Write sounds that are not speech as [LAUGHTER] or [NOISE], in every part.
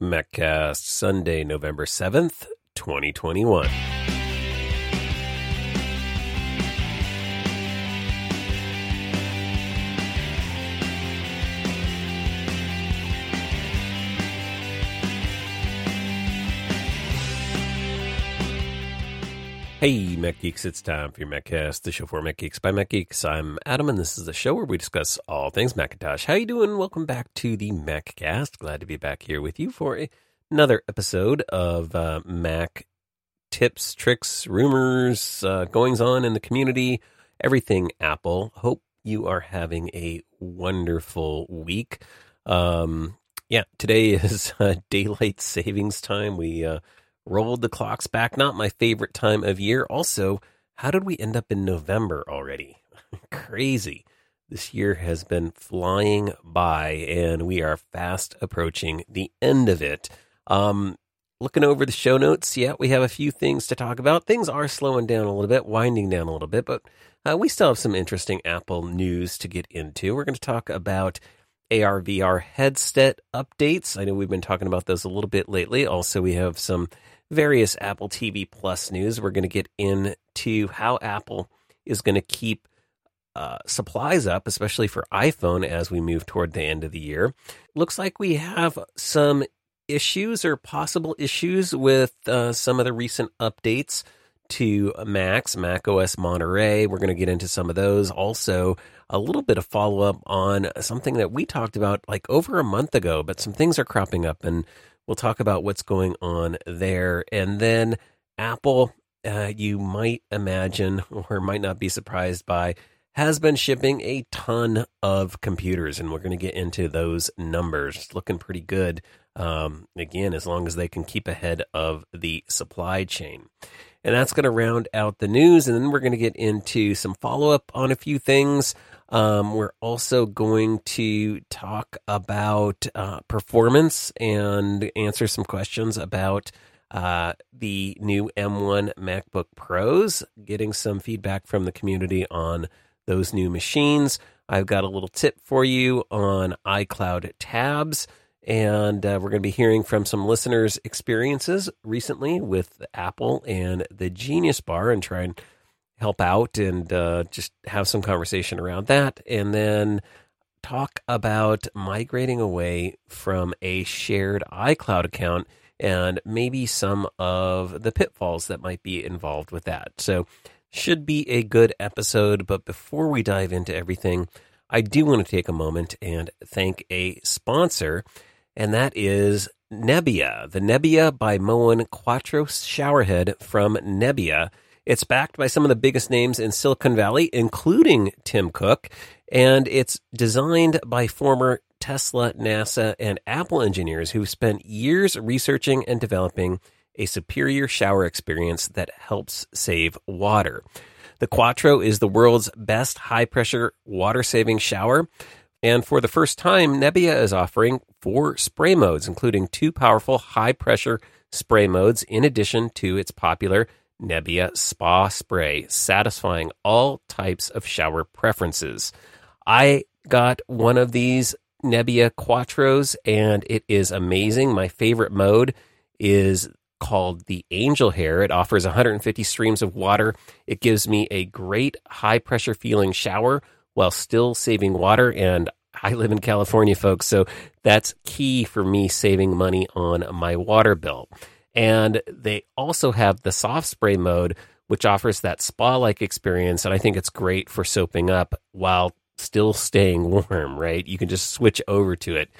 MacCast, Sunday, November 7th, 2021. Hey, Mac Geeks, it's time for your MacCast, the show for Mac Geeks by Mac Geeks. I'm Adam, and this is the show where we discuss all things Macintosh. How you doing? Welcome back to the MacCast. Glad to be back here with you for another episode of uh, Mac tips, tricks, rumors, uh, goings on in the community, everything Apple. Hope you are having a wonderful week. Um, yeah, today [LAUGHS] is uh, daylight savings time. We uh, rolled the clocks back. Not my favorite time of year. Also, how did we end up in November already? [LAUGHS] Crazy. This year has been flying by, and we are fast approaching the end of it. Um, looking over the show notes, yeah, we have a few things to talk about. Things are slowing down a little bit, winding down a little bit, but uh, we still have some interesting Apple news to get into. We're going to talk about AR VR headset updates. I know we've been talking about those a little bit lately. Also, we have some various Apple TV Plus news. We're going to get into how Apple is going to keep uh, supplies up, especially for iPhone as we move toward the end of the year. Looks like we have some issues or possible issues with uh, some of the recent updates to Macs, Mac OS Monterey. We're going to get into some of those. Also, a little bit of follow up on something that we talked about like over a month ago, but some things are cropping up and we'll talk about what's going on there. And then Apple, uh, you might imagine [LAUGHS] or might not be surprised by, has been shipping a ton of computers, and we're going to get into those numbers. It's looking pretty good. Um, again, as long as they can keep ahead of the supply chain. And that's going to round out the news. And then we're going to get into some follow up on a few things. Um, we're also going to talk about uh, performance and answer some questions about uh, the new M1 MacBook Pros, getting some feedback from the community on those new machines. I've got a little tip for you on iCloud tabs. And uh, we're going to be hearing from some listeners' experiences recently with Apple and the Genius Bar and try and help out and uh, just have some conversation around that. And then talk about migrating away from a shared iCloud account and maybe some of the pitfalls that might be involved with that. So, should be a good episode. But before we dive into everything, I do want to take a moment and thank a sponsor and that is Nebia, the Nebia by Moen Quattro showerhead from Nebia. It's backed by some of the biggest names in Silicon Valley, including Tim Cook, and it's designed by former Tesla, NASA, and Apple engineers who've spent years researching and developing a superior shower experience that helps save water. The Quattro is the world's best high pressure water saving shower. And for the first time, Nebia is offering four spray modes, including two powerful high pressure spray modes, in addition to its popular Nebia Spa Spray, satisfying all types of shower preferences. I got one of these Nebia Quattros, and it is amazing. My favorite mode is called the Angel Hair. It offers 150 streams of water. It gives me a great high pressure feeling shower while still saving water. And I live in California, folks, so that's key for me saving money on my water bill. And they also have the soft spray mode, which offers that spa like experience. And I think it's great for soaping up while still staying warm, right? You can just switch over to it.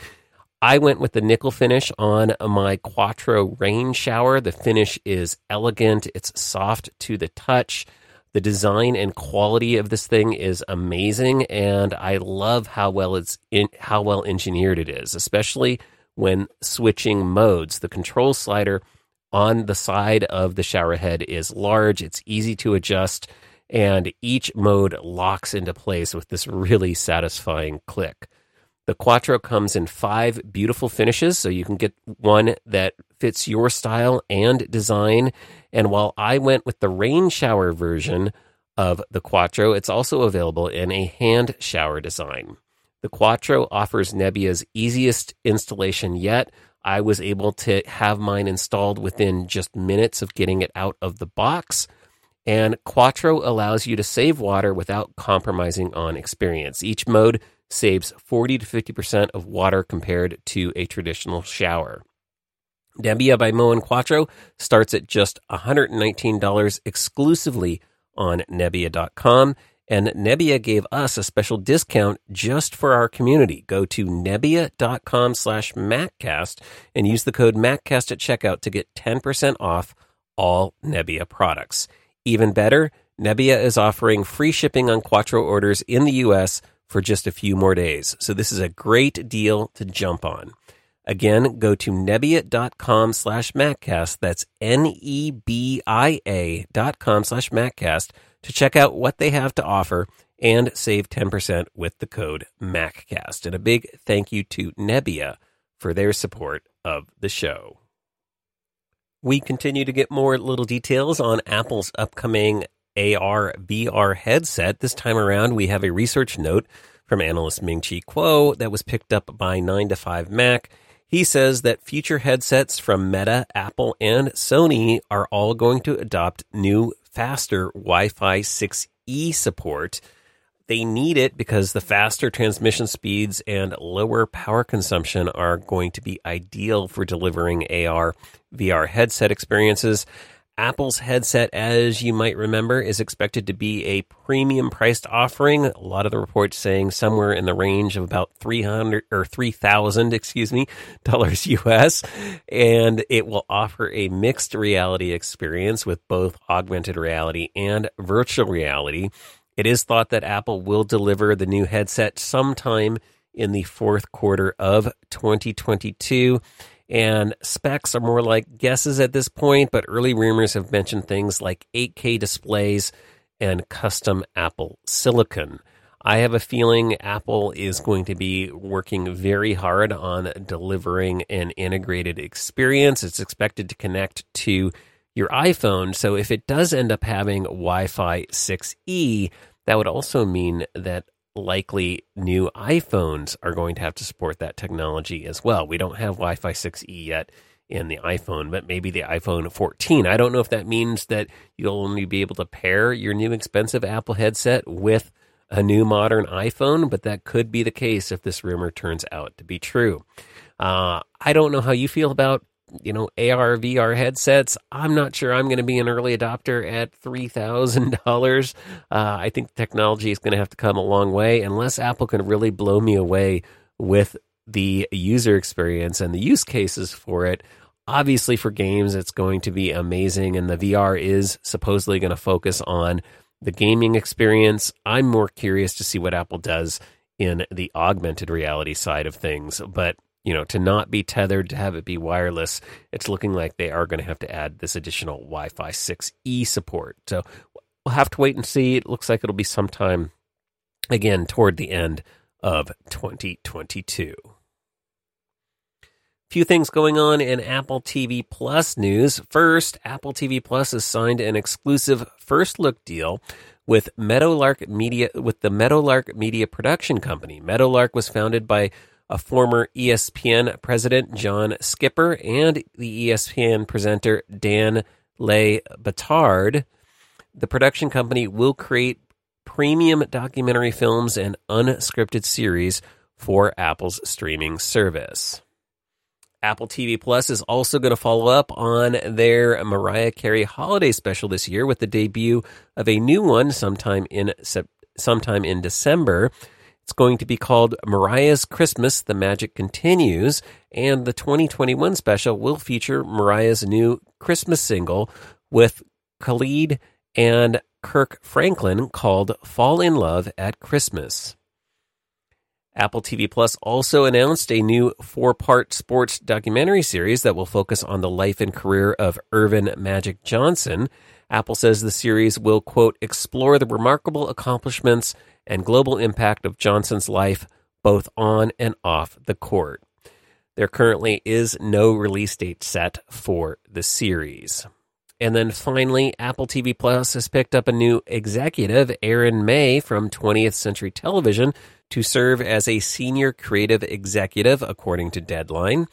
I went with the nickel finish on my Quattro rain shower. The finish is elegant, it's soft to the touch. The design and quality of this thing is amazing, and I love how well it's in, how well engineered it is, especially when switching modes. The control slider on the side of the shower head is large. It's easy to adjust, and each mode locks into place with this really satisfying click. The Quattro comes in five beautiful finishes, so you can get one that fits your style and design. And while I went with the rain shower version of the Quattro, it's also available in a hand shower design. The Quattro offers Nebia's easiest installation yet. I was able to have mine installed within just minutes of getting it out of the box. And Quattro allows you to save water without compromising on experience. Each mode saves 40 to 50% of water compared to a traditional shower. Nebia by Moen Quattro starts at just $119 exclusively on Nebia.com. And Nebia gave us a special discount just for our community. Go to Nebia.com slash MacCast and use the code MacCast at checkout to get 10% off all Nebia products. Even better, Nebia is offering free shipping on Quattro orders in the US for just a few more days. So this is a great deal to jump on. Again, go to nebia.com slash MacCast. That's N-E-B-I-A dot com slash MacCast to check out what they have to offer and save 10% with the code MacCast. And a big thank you to Nebia for their support of the show. We continue to get more little details on Apple's upcoming AR VR headset. This time around, we have a research note from analyst Ming Chi Kuo that was picked up by 9 to 5 Mac. He says that future headsets from Meta, Apple, and Sony are all going to adopt new, faster Wi Fi 6E support. They need it because the faster transmission speeds and lower power consumption are going to be ideal for delivering AR VR headset experiences. Apple's headset, as you might remember, is expected to be a premium priced offering. A lot of the reports saying somewhere in the range of about 300 or 3000, excuse me, [LAUGHS] dollars US. And it will offer a mixed reality experience with both augmented reality and virtual reality. It is thought that Apple will deliver the new headset sometime in the fourth quarter of 2022 and specs are more like guesses at this point, but early rumors have mentioned things like 8K displays and custom Apple silicon. I have a feeling Apple is going to be working very hard on delivering an integrated experience. It's expected to connect to your iPhone. So if it does end up having Wi Fi 6E, that would also mean that likely new iPhones are going to have to support that technology as well. We don't have Wi Fi 6E yet in the iPhone, but maybe the iPhone 14. I don't know if that means that you'll only be able to pair your new expensive Apple headset with a new modern iPhone, but that could be the case if this rumor turns out to be true. Uh, I don't know how you feel about you know, AR, VR headsets. I'm not sure I'm going to be an early adopter at $3,000. Uh, I think technology is going to have to come a long way unless Apple can really blow me away with the user experience and the use cases for it. Obviously, for games, it's going to be amazing, and the VR is supposedly going to focus on the gaming experience. I'm more curious to see what Apple does in the augmented reality side of things, but you know, to not be tethered, to have it be wireless, it's looking like they are going to have to add this additional Wi Fi 6E support. So we'll have to wait and see. It looks like it'll be sometime, again, toward the end of 2022. Few things going on in Apple TV Plus news. First, Apple TV Plus has signed an exclusive first look deal with Meadowlark Media with the Meadowlark Media Production Company. Meadowlark was founded by a former ESPN president, John Skipper, and the ESPN presenter, Dan Le Batard. The production company will create premium documentary films and unscripted series for Apple's streaming service. Apple TV Plus is also going to follow up on their Mariah Carey holiday special this year with the debut of a new one sometime in sometime in December. It's going to be called Mariah's Christmas The Magic Continues, and the 2021 special will feature Mariah's new Christmas single with Khalid and Kirk Franklin called Fall in Love at Christmas. Apple TV Plus also announced a new four part sports documentary series that will focus on the life and career of Earvin Magic Johnson. Apple says the series will, quote, explore the remarkable accomplishments and global impact of Johnson's life both on and off the court. There currently is no release date set for the series. And then finally, Apple TV Plus has picked up a new executive, Aaron May from 20th Century Television, to serve as a senior creative executive, according to Deadline.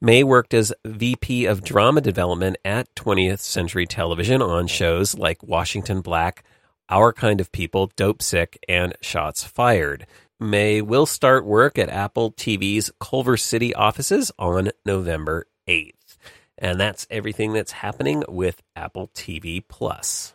May worked as VP of drama development at 20th Century Television on shows like Washington Black, Our Kind of People, Dopesick, and Shots Fired. May will start work at Apple TV's Culver City offices on November 8th. And that's everything that's happening with Apple TV Plus.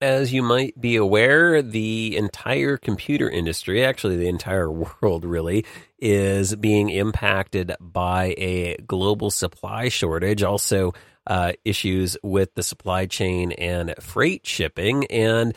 As you might be aware, the entire computer industry, actually the entire [LAUGHS] world really, is being impacted by a global supply shortage. Also, uh, issues with the supply chain and freight shipping. And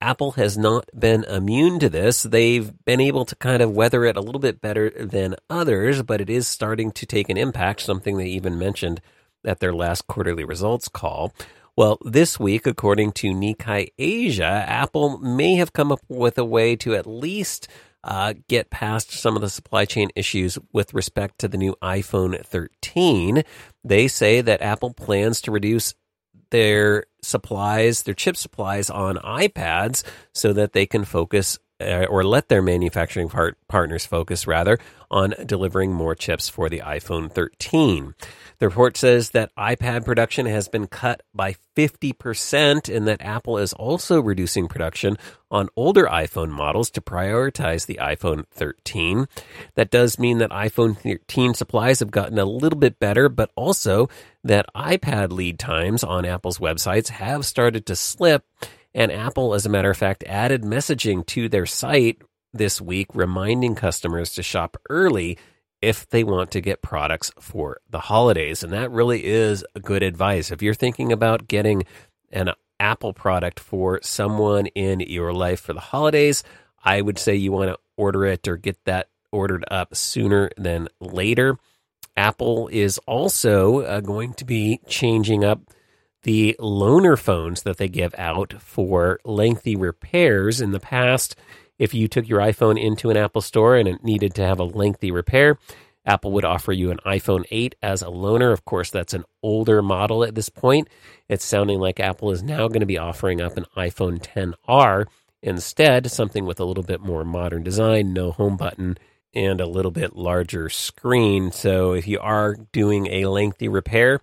Apple has not been immune to this. They've been able to kind of weather it a little bit better than others, but it is starting to take an impact, something they even mentioned at their last quarterly results call. Well, this week, according to Nikkei Asia, Apple may have come up with a way to at least uh, get past some of the supply chain issues with respect to the new iPhone 13. They say that Apple plans to reduce their supplies, their chip supplies on iPads so that they can focus Uh, or let their manufacturing part- partners focus rather on delivering more chips for the iPhone 13. The report says that iPad production has been cut by 50% and that Apple is also reducing production on older iPhone models to prioritize the iPhone 13. That does mean that iPhone 13 supplies have gotten a little bit better, but also that iPad lead times on Apple's websites have started to slip and Apple, as a matter of fact, added messaging to their site this week, reminding customers to shop early if they want to get products for the holidays. And that really is good advice. If you're thinking about getting an Apple product for someone in your life for the holidays, I would say you want to order it or get that ordered up sooner than later. Apple is also uh, going to be changing up the loaner phones that they give out for lengthy repairs. In the past, if you took your iPhone into an Apple store and it needed to have a lengthy repair, Apple would offer you an iPhone 8 as a loaner. Of course, that's an older model at this point. It's sounding like Apple is now going to be offering up an iPhone XR instead, something with a little bit more modern design, no home button, and a little bit larger screen. So if you are doing a lengthy repair,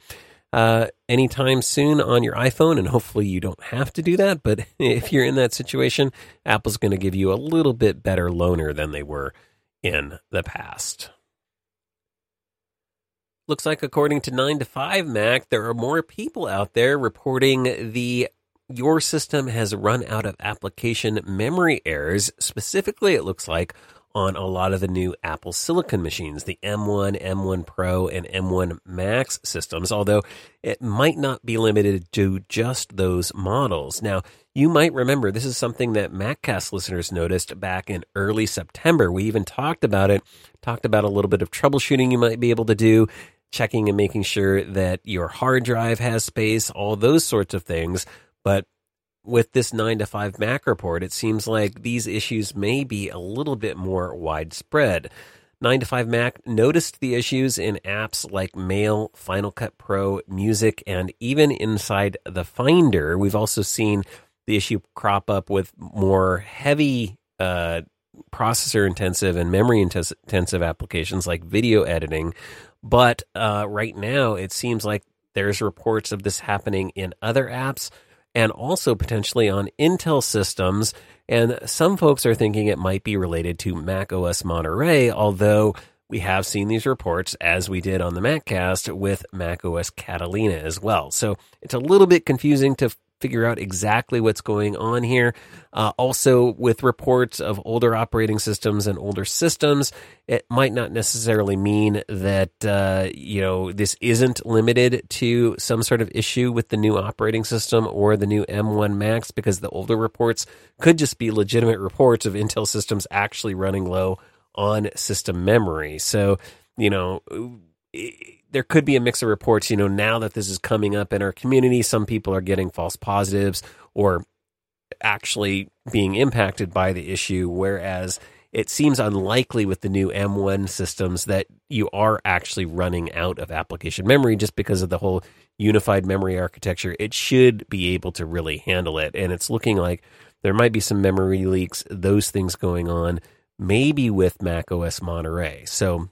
uh, anytime soon on your iPhone, and hopefully you don't have to do that. But [LAUGHS] if you're in that situation, Apple's going to give you a little bit better loaner than they were in the past. Looks like, according to 9 to 5 Mac, there are more people out there reporting the your system has run out of application memory errors. Specifically, it looks like on a lot of the new Apple Silicon machines, the M1, M1 Pro, and M1 Max systems, although it might not be limited to just those models. Now, you might remember this is something that MacCast listeners noticed back in early September. We even talked about it, talked about a little bit of troubleshooting you might be able to do, checking and making sure that your hard drive has space, all those sorts of things. But with this 9 to 5 Mac report, it seems like these issues may be a little bit more widespread. 9 to 5 Mac noticed the issues in apps like Mail, Final Cut Pro, Music, and even inside the Finder. We've also seen the issue crop up with more heavy uh, processor intensive and memory intensive applications like video editing. But uh, right now, it seems like there's reports of this happening in other apps and also potentially on Intel systems. And some folks are thinking it might be related to Mac OS Monterey, although we have seen these reports as we did on the MacCast with Mac OS Catalina as well. So it's a little bit confusing to figure out exactly what's going on here. Uh, also, with reports of older operating systems and older systems, it might not necessarily mean that uh, you know this isn't limited to some sort of issue with the new operating system or the new M1 Max, because the older reports could just be legitimate reports of Intel systems actually running low on system memory. So, you know. It, there could be a mix of reports. You know, now that this is coming up in our community, some people are getting false positives or actually being impacted by the issue, whereas it seems unlikely with the new M1 systems that you are actually running out of application memory just because of the whole unified memory architecture. It should be able to really handle it. And it's looking like there might be some memory leaks, those things going on, maybe with Mac OS Monterey. So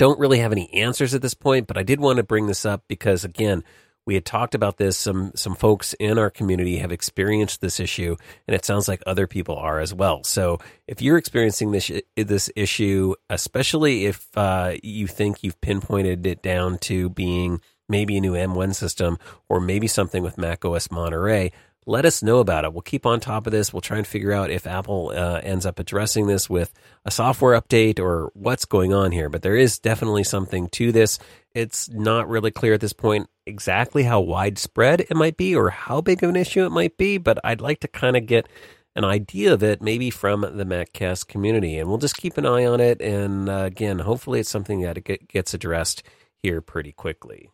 don't really have any answers at this point, but I did want to bring this up because, again, we had talked about this. Some some folks in our community have experienced this issue, and it sounds like other people are as well. So if you're experiencing this this issue, especially if uh, you think you've pinpointed it down to being maybe a new M1 system or maybe something with Mac OS Monterey, let us know about it. We'll keep on top of this. We'll try and figure out if Apple uh, ends up addressing this with a software update or what's going on here. But there is definitely something to this. It's not really clear at this point exactly how widespread it might be or how big of an issue it might be, but I'd like to kind of get an idea of it maybe from the MacCast community. And we'll just keep an eye on it. And uh, again, hopefully it's something that gets addressed here pretty quickly.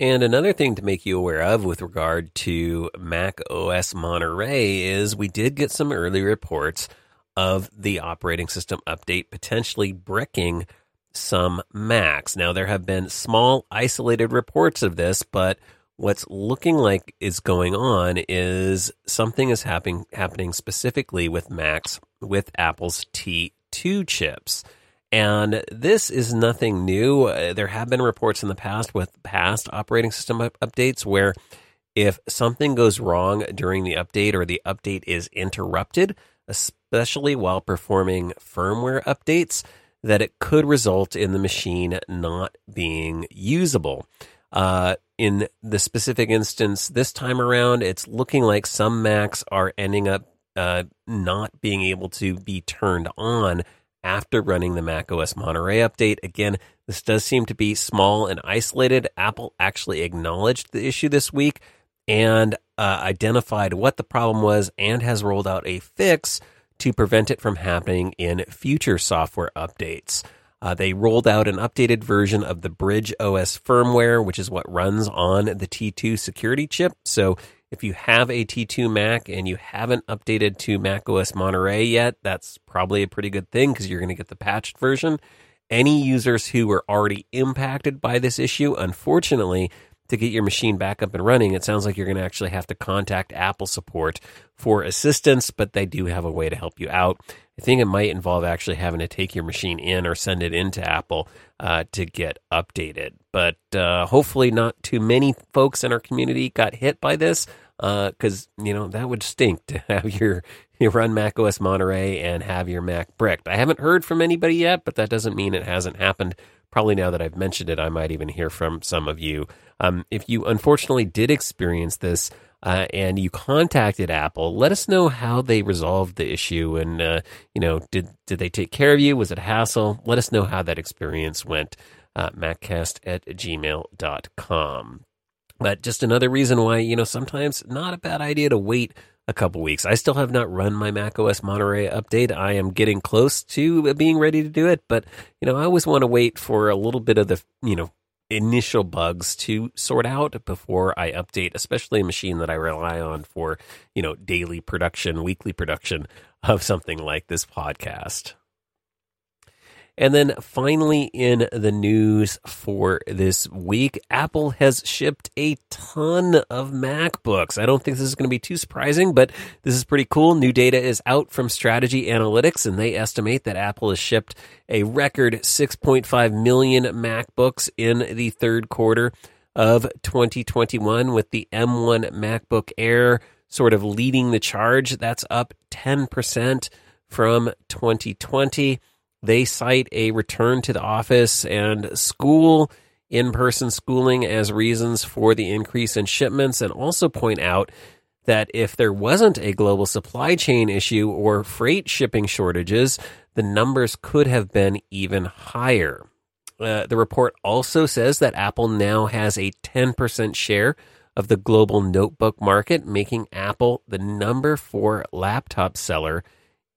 And another thing to make you aware of with regard to Mac OS Monterey is we did get some early reports of the operating system update potentially bricking some Macs. Now, there have been small, isolated reports of this, but what's looking like is going on is something is happening happening specifically with Macs with Apple's T2 chips. And this is nothing new. Uh, there have been reports in the past with past operating system up- updates where if something goes wrong during the update or the update is interrupted, especially while performing firmware updates, that it could result in the machine not being usable. Uh, in the specific instance this time around, it's looking like some Macs are ending up uh, not being able to be turned on after running the macOS Monterey update. Again, this does seem to be small and isolated. Apple actually acknowledged the issue this week and uh, identified what the problem was and has rolled out a fix to prevent it from happening in future software updates. Uh, they rolled out an updated version of the Bridge OS firmware, which is what runs on the T2 security chip. So if you have a T2 Mac and you haven't updated to Mac OS Monterey yet, that's probably a pretty good thing because you're going to get the patched version. Any users who were already impacted by this issue, unfortunately, to get your machine back up and running, it sounds like you're going to actually have to contact Apple support for assistance, but they do have a way to help you out. I think it might involve actually having to take your machine in or send it into Apple uh, to get updated. But uh, hopefully, not too many folks in our community got hit by this because uh, you know that would stink to [LAUGHS] have your you run Mac OS Monterey and have your Mac bricked. I haven't heard from anybody yet, but that doesn't mean it hasn't happened. Probably now that I've mentioned it, I might even hear from some of you. Um, if you unfortunately did experience this uh, and you contacted Apple, let us know how they resolved the issue and uh, you know did did they take care of you? Was it a hassle? Let us know how that experience went. Uh, maccast at gmail.com. But just another reason why, you know, sometimes not a bad idea to wait a couple weeks. I still have not run my macOS Monterey update. I am getting close to being ready to do it, but you know, I always want to wait for a little bit of the, you know, initial bugs to sort out before I update, especially a machine that I rely on for, you know, daily production, weekly production of something like this podcast. And then finally, in the news for this week, Apple has shipped a ton of MacBooks. I don't think this is going to be too surprising, but this is pretty cool. New data is out from Strategy Analytics, and they estimate that Apple has shipped a record 6.5 million MacBooks in the third quarter of 2021, with the M1 MacBook Air sort of leading the charge. That's up 10% from 2020. They cite a return to the office and school, in person schooling, as reasons for the increase in shipments, and also point out that if there wasn't a global supply chain issue or freight shipping shortages, the numbers could have been even higher. Uh, the report also says that Apple now has a 10% share of the global notebook market, making Apple the number four laptop seller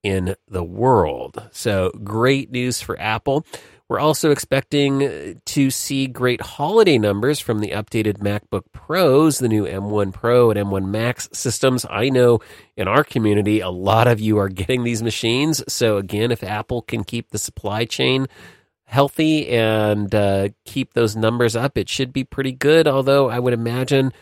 in the world. So great news for Apple. We're also expecting to see great holiday numbers from the updated MacBook Pros, the new M1 Pro and M1 Max systems. I know in our community, a lot of you are getting these machines. So, again, if Apple can keep the supply chain healthy and uh, keep those numbers up, it should be pretty good. Although I would imagine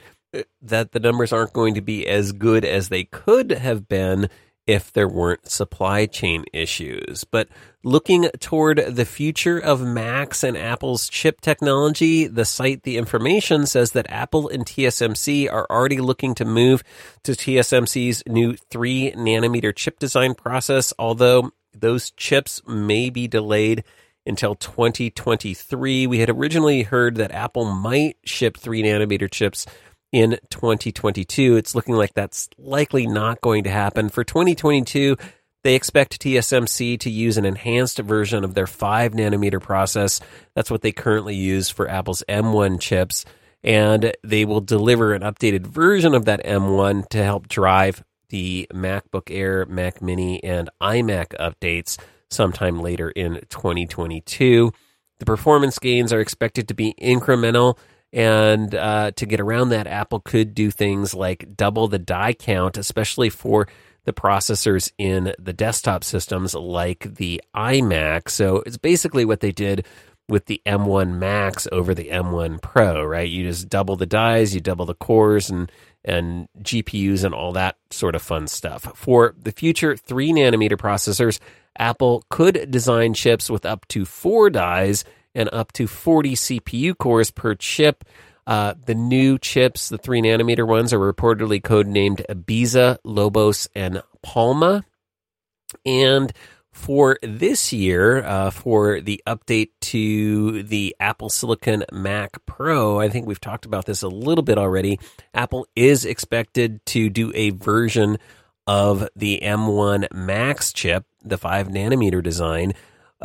that the numbers aren't going to be as good as they could have been if there weren't supply chain issues. But looking toward the future of Macs and Apple's chip technology, the site The Information says that Apple and TSMC are already looking to move to TSMC's new 3 nanometer chip design process, although those chips may be delayed until 2023. We had originally heard that Apple might ship 3 nanometer chips in 2022. It's looking like that's likely not going to happen. For 2022, they expect TSMC to use an enhanced version of their 5 nanometer process. That's what they currently use for Apple's M1 chips. And they will deliver an updated version of that M1 to help drive the MacBook Air, Mac Mini, and iMac updates sometime later in 2022. The performance gains are expected to be incremental and uh, to get around that, Apple could do things like double the die count, especially for the processors in the desktop systems like the iMac. So it's basically what they did with the M1 Max over the M1 Pro, right? You just double the dies, you double the cores and and GPUs and all that sort of fun stuff. For the future 3 nanometer processors, Apple could design chips with up to 4 dies and up to 40 CPU cores per chip. Uh, the new chips, the three nanometer ones, are reportedly codenamed Ibiza, Lobos, and Palma. And for this year, uh, for the update to the Apple Silicon Mac Pro, I think we've talked about this a little bit already. Apple is expected to do a version of the M1 Max chip, the 5 nanometer design,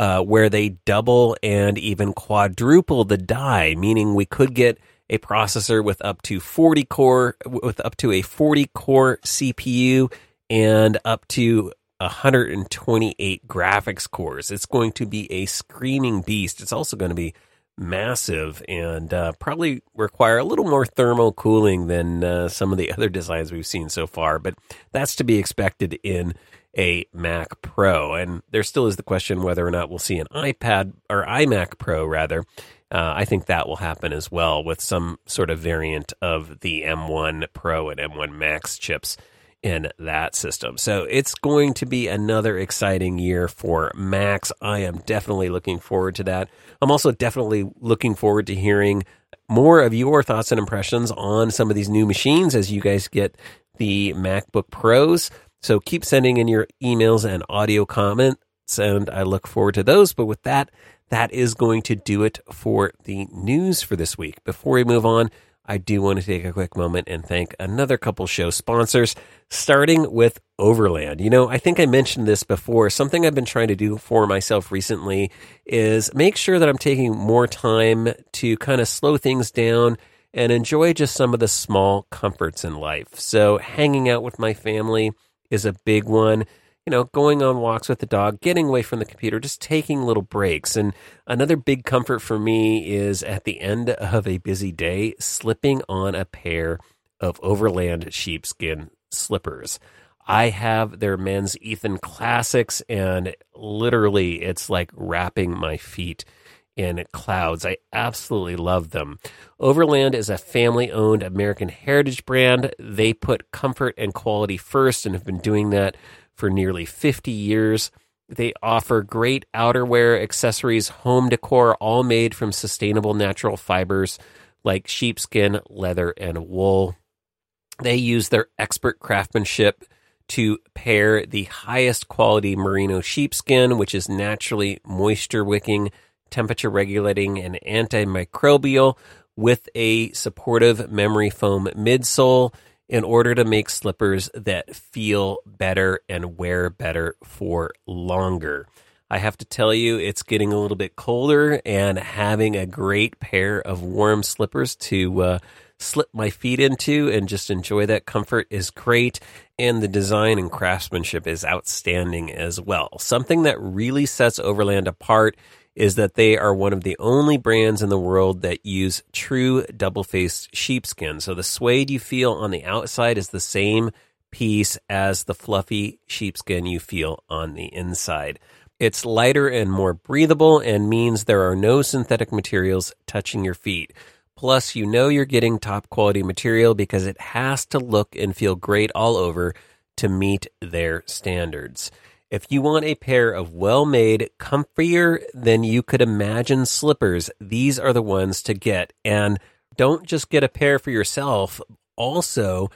uh, where they double and even quadruple the die, meaning we could get a processor with up to 40 core, with up to a 40 core CPU and up to 128 graphics cores. It's going to be a screaming beast. It's also going to be massive and uh, probably require a little more thermal cooling than uh, some of the other designs we've seen so far, but that's to be expected in a Mac Pro. And there still is the question whether or not we'll see an iPad or iMac Pro, rather. Uh, I think that will happen as well with some sort of variant of the M1 Pro and M1 Max chips in that system. So it's going to be another exciting year for Macs. I am definitely looking forward to that. I'm also definitely looking forward to hearing more of your thoughts and impressions on some of these new machines as you guys get the MacBook Pros. So keep sending in your emails and audio comments, and I look forward to those. But with that, that is going to do it for the news for this week. Before we move on, I do want to take a quick moment and thank another couple show sponsors, starting with Overland. You know, I think I mentioned this before. Something I've been trying to do for myself recently is make sure that I'm taking more time to kind of slow things down and enjoy just some of the small comforts in life. So, hanging out with my family is a big one. You know, going on walks with the dog, getting away from the computer, just taking little breaks. And another big comfort for me is at the end of a busy day, slipping on a pair of overland sheepskin slippers. I have their men's Ethan classics, and literally, it's like wrapping my feet in clouds. I absolutely love them. Overland is a family owned American heritage brand. They put comfort and quality first and have been doing that for nearly 50 years. They offer great outerwear, accessories, home decor, all made from sustainable natural fibers like sheepskin, leather, and wool. They use their expert craftsmanship to pair the highest quality merino sheepskin, which is naturally moisture wicking temperature regulating, and antimicrobial with a supportive memory foam midsole in order to make slippers that feel better and wear better for longer. I have to tell you, it's getting a little bit colder, and having a great pair of warm slippers to uh, slip my feet into and just enjoy that comfort is great. And the design and craftsmanship is outstanding as well. Something that really sets Overland apart is that they are one of the only brands in the world that use true double faced sheepskin. So the suede you feel on the outside is the same piece as the fluffy sheepskin you feel on the inside. It's lighter and more breathable and means there are no synthetic materials touching your feet. Plus, you know you're getting top quality material because it has to look and feel great all over to meet their standards. If you want a pair of well made, comfier than you could imagine slippers, these are the ones to get. And don't just get a pair for yourself, also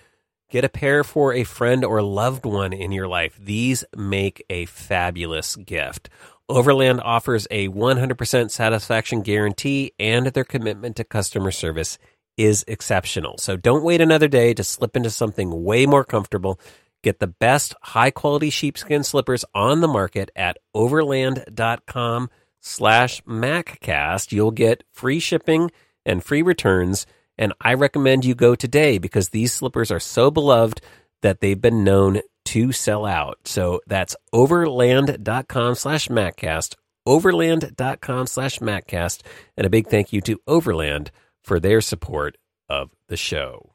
get a pair for a friend or loved one in your life. These make a fabulous gift. Overland offers a 100% satisfaction guarantee and their commitment to customer service is exceptional. So don't wait another day to slip into something way more comfortable. Get the best high quality sheepskin slippers on the market at overland.com slash MacCast. You'll get free shipping and free returns. And I recommend you go today because these slippers are so beloved that they've been known to sell out. So that's overland.com slash MacCast, overland.com slash MacCast, and a big thank you to Overland for their support of the show.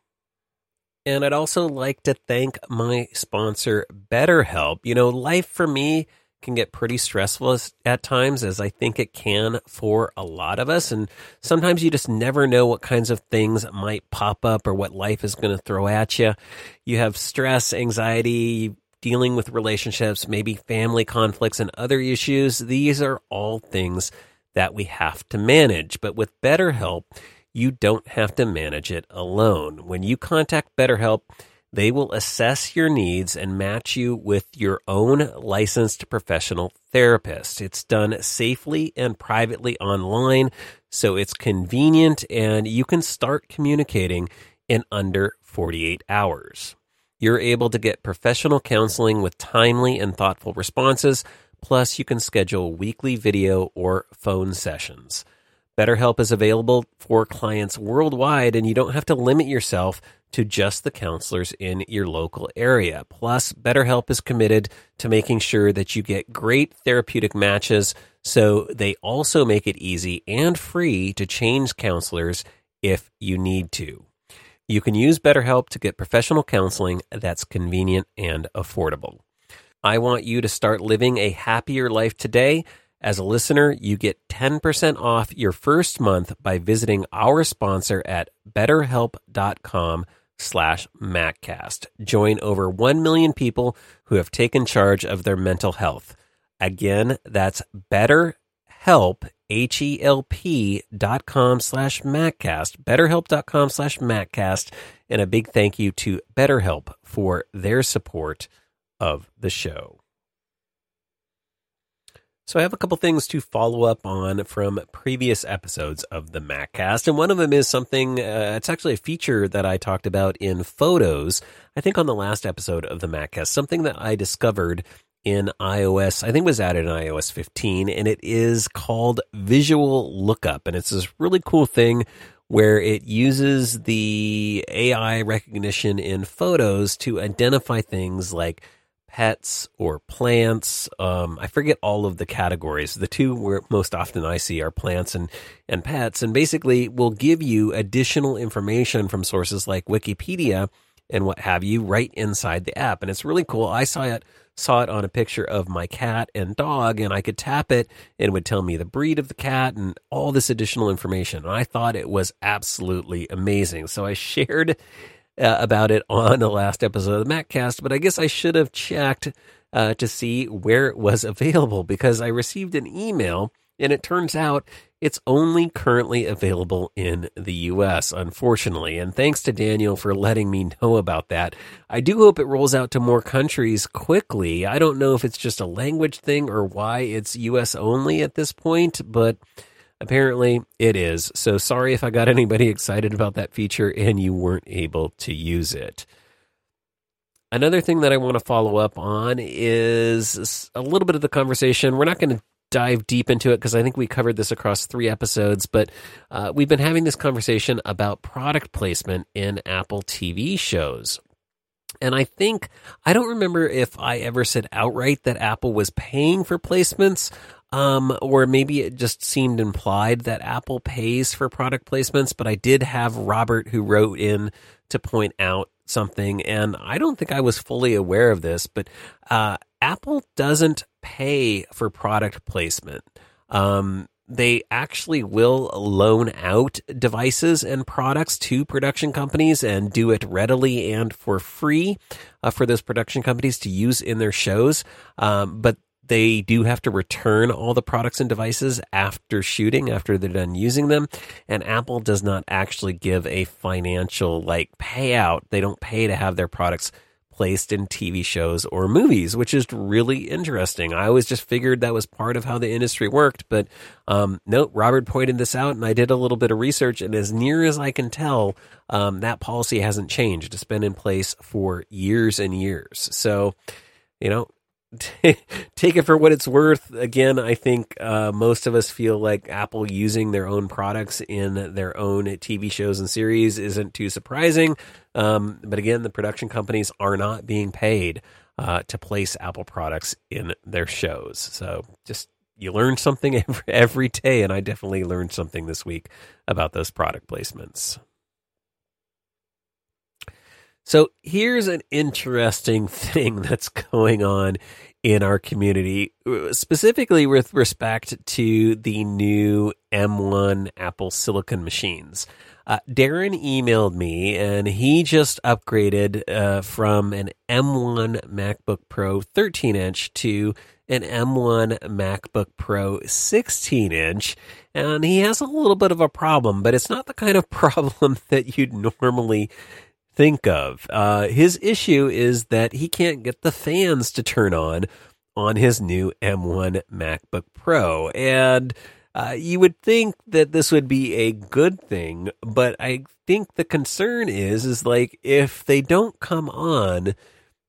And I'd also like to thank my sponsor, BetterHelp. You know, life for me can get pretty stressful at times, as I think it can for a lot of us. And sometimes you just never know what kinds of things might pop up or what life is going to throw at you. You have stress, anxiety, dealing with relationships, maybe family conflicts and other issues. These are all things that we have to manage. But with BetterHelp, you don't have to manage it alone. When you contact BetterHelp, they will assess your needs and match you with your own licensed professional therapist. It's done safely and privately online, so it's convenient and you can start communicating in under 48 hours. You're able to get professional counseling with timely and thoughtful responses, plus, you can schedule weekly video or phone sessions. BetterHelp is available for clients worldwide, and you don't have to limit yourself to just the counselors in your local area. Plus, BetterHelp is committed to making sure that you get great therapeutic matches, so they also make it easy and free to change counselors if you need to. You can use BetterHelp to get professional counseling that's convenient and affordable. I want you to start living a happier life today. As a listener, you get 10% off your first month by visiting our sponsor at betterhelp.com slash MacCast. Join over 1 million people who have taken charge of their mental health. Again, that's betterhelp, H-E-L-P dot com slash MacCast, betterhelp.com slash MacCast, and a big thank you to BetterHelp for their support of the show. So I have a couple things to follow up on from previous episodes of the MacCast, and one of them is something. Uh, it's actually a feature that I talked about in photos. I think on the last episode of the MacCast, something that I discovered in iOS. I think was added in iOS 15, and it is called Visual Lookup, and it's this really cool thing where it uses the AI recognition in photos to identify things like pets or plants. Um, I forget all of the categories. The two where most often I see are plants and, and pets, and basically will give you additional information from sources like Wikipedia and what have you right inside the app. And it's really cool. I saw it saw it on a picture of my cat and dog and I could tap it and it would tell me the breed of the cat and all this additional information. And I thought it was absolutely amazing. So I [LAUGHS] shared uh, about it on the last episode of the MacCast, but I guess I should have checked uh, to see where it was available because I received an email and it turns out it's only currently available in the US, unfortunately. And thanks to Daniel for letting me know about that. I do hope it rolls out to more countries quickly. I don't know if it's just a language thing or why it's US only at this point, but Apparently, it is. So sorry if I got anybody [LAUGHS] excited about that feature and you weren't able to use it. Another thing that I want to follow up on is a little bit of the conversation. We're not going to dive deep into it because I think we covered this across three episodes, but uh, we've been having this conversation about product placement in Apple TV shows. And I think, I don't remember if I ever said outright that Apple was paying for placements. Um, or maybe it just seemed implied that Apple pays for product placements. But I did have Robert who wrote in to point out something, and I don't think I was fully aware of this, but uh, Apple doesn't pay for product placement. Um, they actually will loan out devices and products to production companies and do it readily and for free uh, for those production companies to use in their shows. Um, but they do have to return all the products and devices after shooting, after they're done using them. And Apple does not actually give a financial like payout. They don't pay to have their products placed in TV shows or movies, which is really interesting. I always just figured that was part of how the industry worked, but um, no, Robert pointed this out, and I did a little bit of research, and as near as I can tell, um, that policy hasn't changed. It's been in place for years and years. So, you know, [LAUGHS] take it for what it's worth. Again, I think uh, most of us feel like Apple using their own products in their own TV shows and series isn't too surprising. Um, but again, the production companies are not being paid uh, to place Apple products in their shows. So just you learn something [LAUGHS] every, every day, and I definitely learned something this week about those product placements. So here's an interesting [LAUGHS] thing that's going on in our community, specifically with respect to the new M1 Apple Silicon machines. Uh, Darren emailed me and he just upgraded uh, from an M1 MacBook Pro 13 inch to an M1 MacBook Pro 16 inch. And he has a little bit of a problem, but it's not the kind of [LAUGHS] problem that you'd normally think of. Uh, his issue is that he can't get the fans to turn on on his new M1 MacBook Pro. And uh, you would think that this would be a good thing, but I think the concern is is like if they don't come on,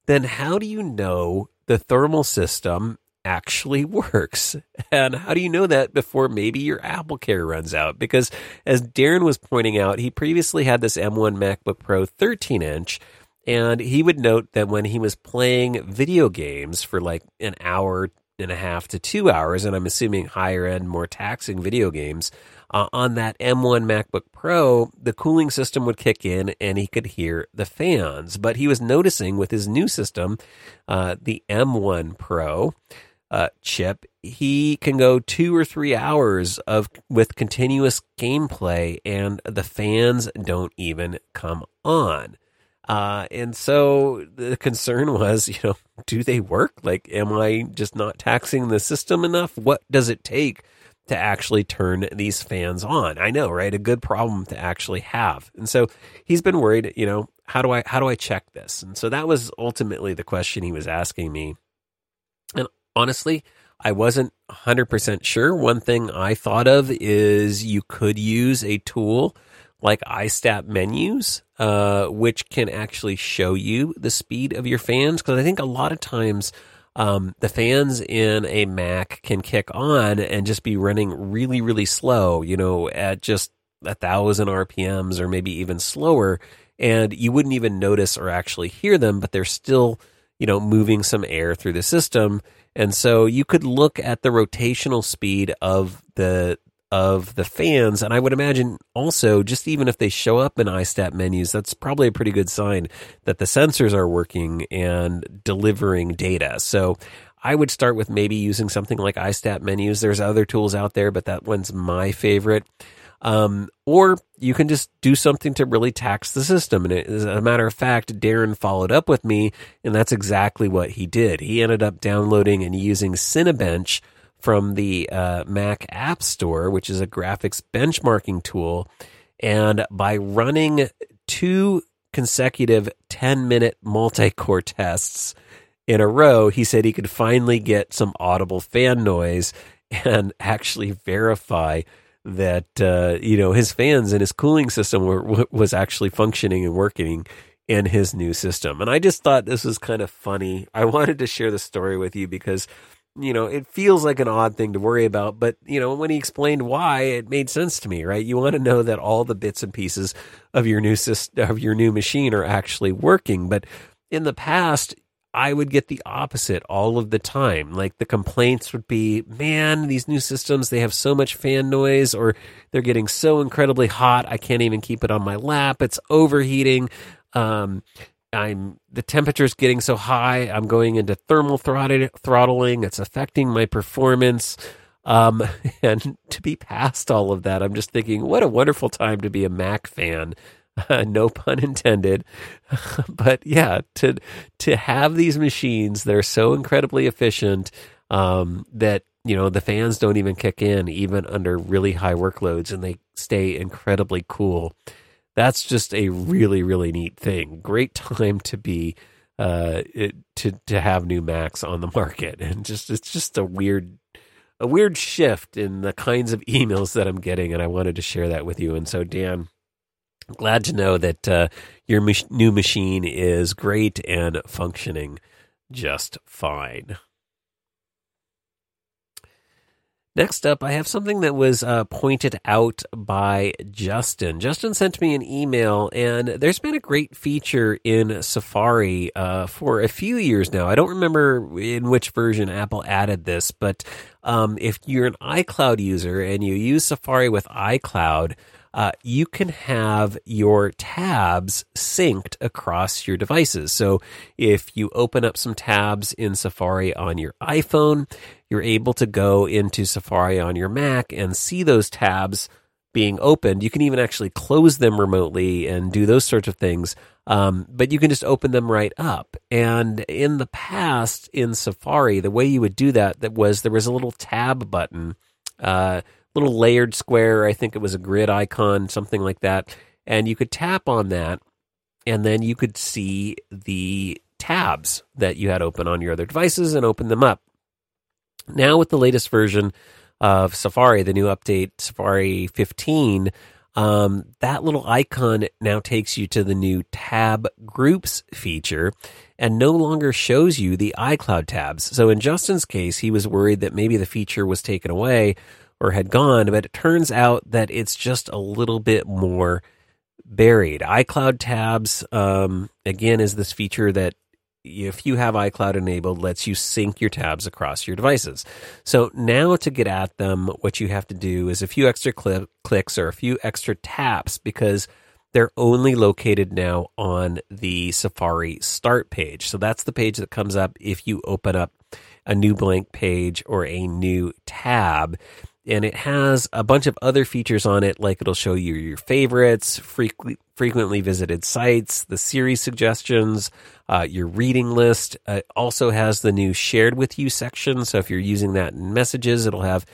then how do you know the thermal system actually [LAUGHS] works. And how do you know that before maybe your Apple Care runs out? Because as Darren was pointing out, he previously had this M1 MacBook Pro 13 inch. And he would note that when he was playing video games for like an hour and a half to two hours, and I'm assuming higher end, more taxing video games, uh, on that M1 MacBook Pro, the cooling system would kick in and he could hear the fans. But he was noticing with his new system, uh, the M1 Pro, uh, chip, he can go two or three hours of with continuous gameplay, and the fans don't even come on. Uh, and so the concern was, you know, [LAUGHS] do they work? Like, am I just not taxing the system enough? What does it take to actually turn these fans on? I know, right? A good problem to actually have. And so he's been worried, you know, how do I how do I check this? And so that was ultimately the question he was asking me. And honestly, I wasn't 100% sure. One thing I thought of is you could use a tool like iStat menus, uh, which can actually show you the speed of your fans. Because I think a lot of times um, the fans in a Mac can kick on and just be running really, really slow, you know, at just a thousand RPMs or maybe even slower. And you wouldn't even notice or actually hear them, but they're still, you know, moving some air through the system. And so you could look at the rotational speed of the of the fans, and I would imagine also just even if they show up in iStat menus, that's probably a pretty good sign that the sensors are working and delivering data. So I would start with maybe using something like iStat menus. There's other tools out there, but that one's my favorite. Um, or you can just do something to really tax the system. And as a matter of fact, Darren followed up with me, and that's exactly what he did. He ended up downloading and using Cinebench from the uh, Mac App Store, which is a graphics benchmarking tool. And by running two consecutive 10 minute multi core tests in a row, he said he could finally get some audible fan noise and [LAUGHS] actually verify that uh, you know his fans and his cooling system were was actually functioning and working in his new system. And I just thought this was kind of funny. I wanted to share the story with you because you know it feels like an odd thing to worry about, but you know when he explained why, it made sense to me. Right? You want to know that all the bits and pieces of your new system of your new machine are actually working, but in the past I would get the opposite all of the time. Like the complaints would be, man, these new systems, they have so much fan noise or they're getting so incredibly hot. I can't even keep it on my lap. It's overheating. Um, I'm the temperature's getting so high. I'm going into thermal throttling. It's affecting my performance. Um, [LAUGHS] and to be past all of that, I'm just thinking, what a wonderful time to be a Mac fan. [LAUGHS] No pun intended. [LAUGHS] but yeah, to to have these machines that are so incredibly efficient um, that you know the fans don't even kick in even under really high workloads, and they stay incredibly cool. That's just a really really neat thing. Great time to be uh, it, to to have new Macs on the [LAUGHS] market, and just it's just a weird a weird shift in the kinds of emails that I'm getting, and I wanted to share that with you. And so, Dan, glad to know that uh, your mach- new machine is great and functioning just fine. Next up, I have something that was uh, pointed out by Justin. Justin sent me an email, and there's been a great feature in Safari uh, for a few years now. I don't remember in which version Apple added this, but um, if you're an iCloud user and you use Safari with iCloud, uh, you can have your tabs synced across your devices. So if you open up some tabs in Safari on your iPhone, you're able to go into Safari on your Mac and see those tabs being opened. You can even actually close them remotely and do those sorts of things. Um, but you can just open them right up. And in the past in Safari, the way you would do that, that was there was a little tab button. Uh, little layered square. I think it was a grid icon, something like that. And you could tap on that, and then you could see the tabs that you had open on your other devices and open them up. Now, with the latest version of Safari, the new update, Safari 15, um, that little icon now takes you to the new tab groups feature and no longer shows you the iCloud tabs. So in Justin's case, he was worried that maybe the feature was taken away or had gone, but it turns out that it's just a little bit more buried. iCloud tabs, um, again, is this feature that if you have iCloud enabled, lets you sync your tabs across your devices. So now to get at them, what you have to do is a few extra cl- clicks or a few extra taps because they're only located now on the Safari start page. So that's the page that comes up if you open up a new blank page or a new tab and it has a bunch of other features on it, like it'll show you your favorites, frequently visited sites, the Siri suggestions, uh, your reading list. Uh, it also has the new shared with you section. So if you're using that in messages, it'll have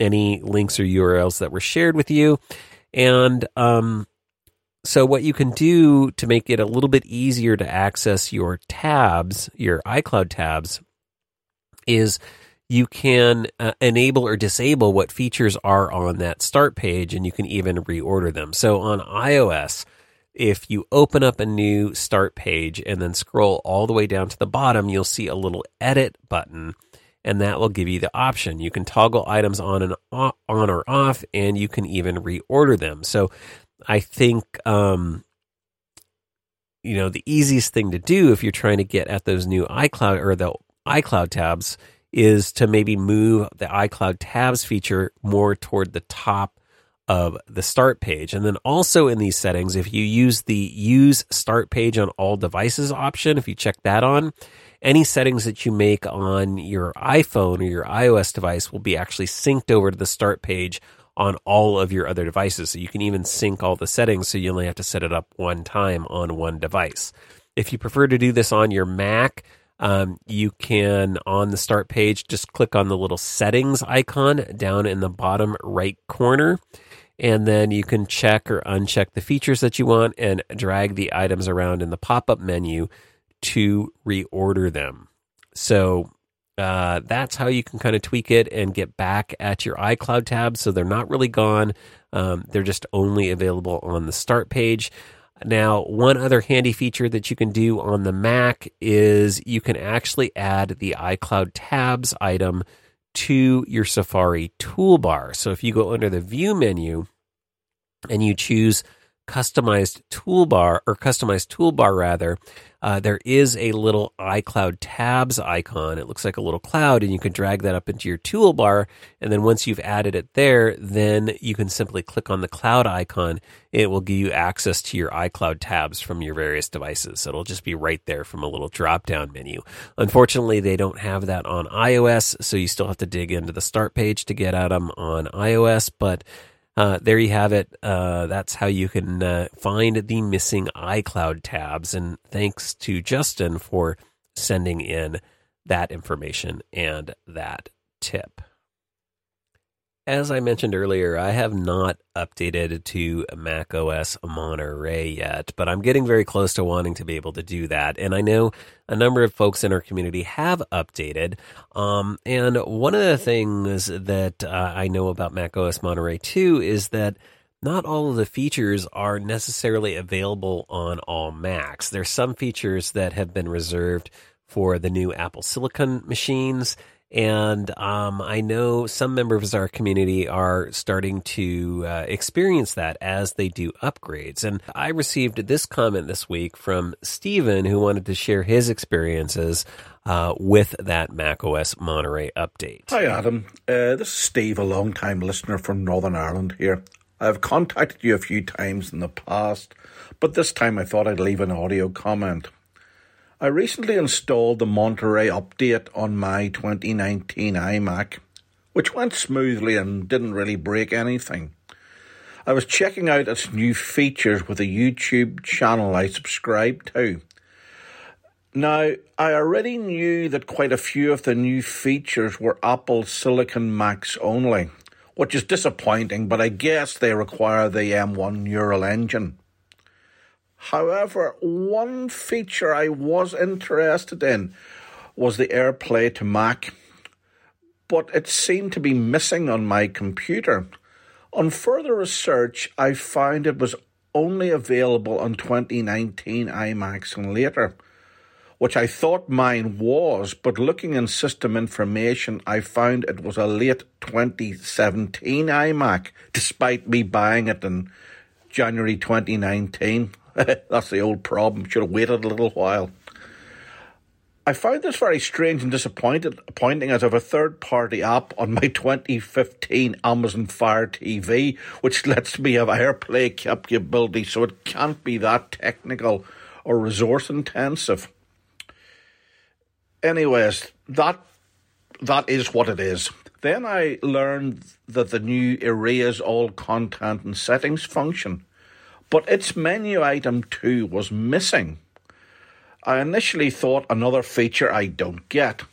any links or URLs that were shared with you. And um, so what you can do to make it a little bit easier to access your tabs, your iCloud tabs, is you can uh, enable or disable what features are on that start page and you can even reorder them. So on iOS, if you open up a new start page and then scroll all the way down to the bottom, you'll see a little edit button and that will give you the option. You can toggle items on and off, on or off and you can even reorder them. So I think um, you know the easiest thing to do if you're trying to get at those new iCloud or the iCloud tabs is to maybe move the iCloud tabs feature more toward the top of the start page. And then also in these settings, if you use the use start page on all devices option, if you check that on, any settings that you make on your iPhone or your iOS device will be actually synced over to the start page on all of your other devices. So you can even sync all the settings so you only have to set it up one time on one device. If you prefer to do this on your Mac, um, you can, on the start page, just click on the little settings icon down in the bottom right corner. And then you can check or uncheck the features that you want and drag the items around in the pop up menu to reorder them. So uh, that's how you can kind of tweak it and get back at your iCloud tabs. So they're not really gone, um, they're just only available on the start page. Now, one other handy feature that you can do on the Mac is you can actually add the iCloud tabs item to your Safari toolbar. So if you go under the view menu and you choose customized toolbar or customized toolbar rather, uh, there is a little iCloud tabs icon. It looks like a little cloud, and you can drag that up into your toolbar. And then once you've added it there, then you can simply click on the cloud icon. It will give you access to your iCloud tabs from your various devices. So it'll just be right there from a little drop down menu. Unfortunately, they don't have that on iOS, so you still have to dig into the start page to get at them on iOS. But uh, there you have it. Uh, that's how you can uh, find the missing iCloud tabs. And thanks to Justin for sending in that information and that tip. As I mentioned earlier, I have not updated to Mac OS Monterey yet, but I'm getting very close to wanting to be able to do that. And I know a number of folks in our community have updated. Um, and one of the things that uh, I know about Mac OS Monterey 2 is that not all of the features are necessarily available on all Macs. There's some features that have been reserved for the new Apple Silicon machines and um, I know some members of our community are starting to uh, experience that as they do upgrades. And I received this comment this week from Stephen, who wanted to share his experiences uh, with that macOS Monterey update. Hi, Adam. Uh, this is Steve, a long-time listener from Northern Ireland here. I've contacted you a few times in the past, but this time I thought I'd leave an audio comment. I recently installed the Monterey update on my 2019 iMac, which went smoothly and didn't really break anything. I was checking out its new features with a YouTube channel I subscribe to. Now, I already knew that quite a few of the new features were Apple Silicon Macs only, which is disappointing, but I guess they require the M1 neural engine. However, one feature I was interested in was the AirPlay to Mac, but it seemed to be missing on my computer. On further research, I found it was only available on 2019 iMacs and later, which I thought mine was, but looking in system information, I found it was a late 2017 iMac, despite me buying it in January 2019. [LAUGHS] That's the old problem. Should have waited a little while. I found this very strange and disappointing as I have a third party app on my [LAUGHS] 2015 Amazon Fire TV, which [LAUGHS] lets me have AirPlay capability, so it can't be that technical or resource intensive. Anyways, that that is what it is. Then I learned that the new erase all content and settings function but its menu item 2 was missing. I initially thought another feature I don't get.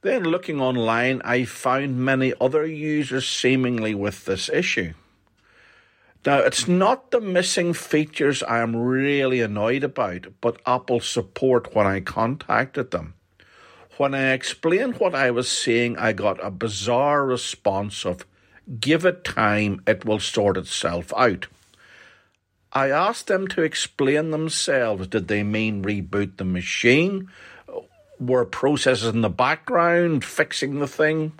Then, looking online, I found many other users seemingly with this issue. Now, it's not the missing features I am really annoyed about, but Apple's support when I contacted them. When I explained what I was seeing, I got a bizarre response of, give it time, it will sort itself out. I asked them to explain themselves. Did they mean reboot the machine? Were processes in the background fixing the thing?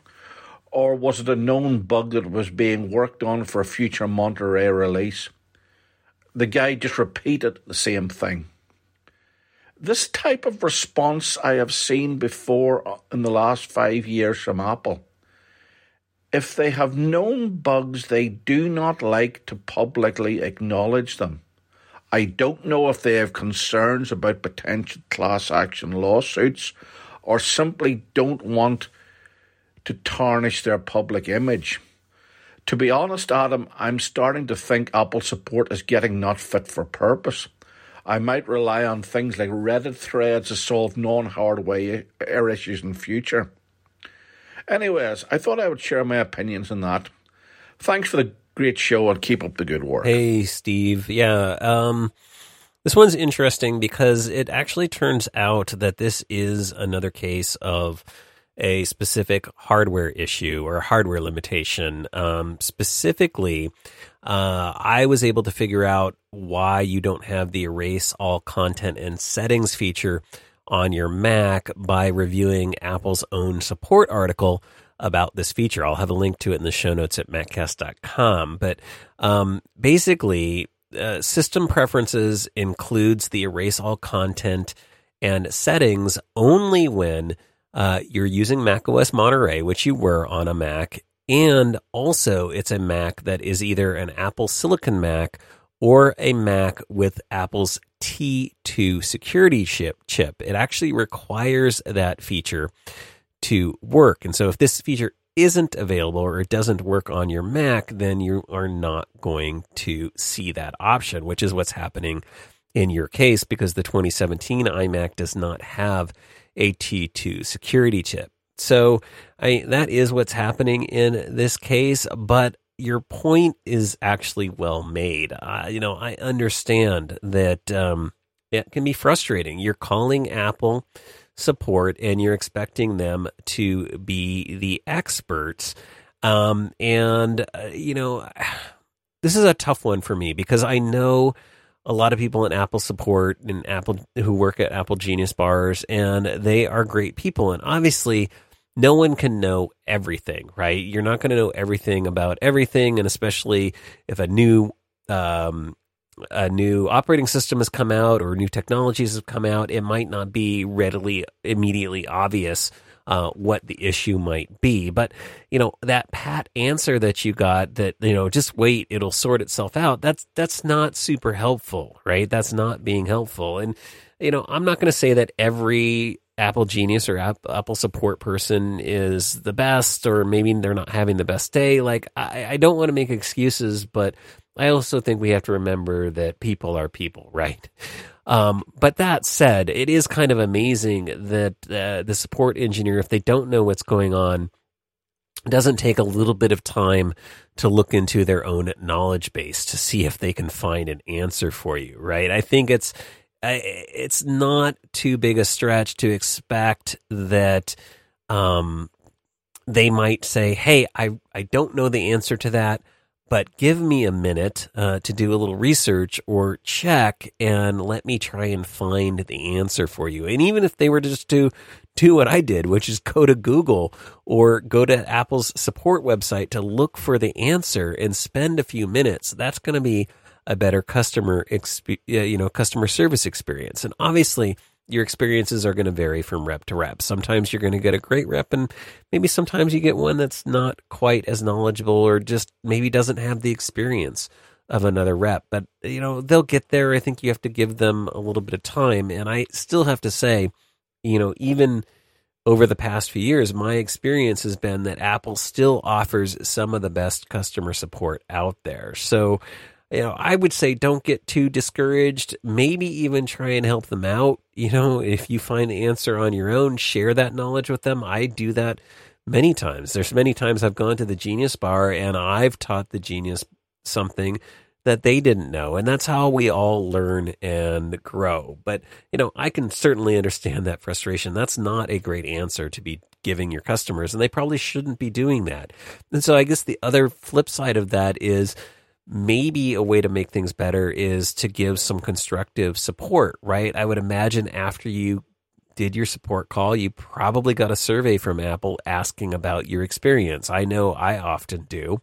Or was it a known bug that was being worked on for a future Monterey release? The guy just repeated the same thing. This type of response I have seen before in the last five years from Apple. If they have known bugs, they do not like to publicly acknowledge them. I don't know if they have concerns about potential class action lawsuits or simply don't want to tarnish their public image. To be honest, Adam, I'm starting to think Apple support is getting not fit for purpose. I might rely on things like Reddit threads to solve non hardware issues in future. Anyways, I thought I would share my opinions on that. Thanks for the great show and keep up the good work. Hey, Steve. Yeah. Um, this one's interesting because it actually turns out that this is another case of a specific hardware issue or hardware limitation. Um, specifically, uh, I was able to figure out why you don't have the erase all content and settings feature on your Mac by reviewing Apple's own support article about this feature. I'll have a link to it in the show notes at maccast.com. But um, basically, uh, system preferences includes the erase all content and settings only when uh, you're using macOS Monterey, which you were on a Mac, and also it's a Mac that is either an Apple Silicon Mac or a Mac with Apple's T2 security chip. Chip. It actually requires that feature to work, and so if this feature isn't available or it doesn't work on your Mac, then you are not going to see that option, which is what's happening in your case because the 2017 iMac does not have a T2 security chip. So I, that is what's happening in this case, but your point is actually well made. Uh, you know, I understand that um, it can be frustrating. You're calling Apple support and you're expecting them to be the experts. Um, and, uh, you know, [SIGHS] this is a tough one for me because I know a lot of people in Apple support and Apple who work at Apple Genius bars, and they are great people. And obviously, no one can know everything, right? You're not going to know everything about everything, and especially if a new um, a new operating system has come out or new technologies have come out, it might not be readily immediately obvious uh, what the issue might be. But you know that pat answer that you got that you know just wait, it'll sort itself out. That's that's not super helpful, right? That's not being helpful. And you know I'm not going to say that every Apple Genius or Apple support person is the best, or maybe they're not having the best day. Like I, I don't want to make excuses, but I also think we have to remember that people are people, right? Um, but that said, it is kind of amazing that uh, the support engineer, if they don't know what's going on, doesn't take a little bit of time to look into their own knowledge base to see if they can find an answer for you, right? I think it's it's not too big a stretch to expect that um, they might say, "Hey, I I don't know the answer to that." but give me a minute uh, to do a little research or check and let me try and find the answer for you. And even if they were just to do what I did, which is go to Google or go to Apple's support website to look for the answer and spend a few minutes, that's going to be a better customer, exp- you know, customer service experience. And obviously, your experiences are going to vary from rep to rep. Sometimes you're going to get a great rep, and maybe sometimes you get one that's not quite as knowledgeable or just maybe doesn't have the experience of another rep. But, you know, they'll get there. I think you have to give them a little bit of time. And I still have to say, you know, even over the past few years, my experience has been that Apple still offers some of the best customer support out there. So, you know, I would say don't get too discouraged. Maybe even try and help them out. You know, if you find the answer on your own, share that knowledge with them. I do that many times. There's many times I've gone to the Genius Bar and I've taught the Genius something that they didn't know. And that's how we all learn and grow. But, you know, I can certainly understand that frustration. That's not a great answer to be giving your customers, and they probably shouldn't be doing that. And so I guess the other flip side of that is maybe a way to make things better is to give some constructive support, right? I would imagine after you did your support call, you probably got a survey from Apple asking about your experience. I know I often do.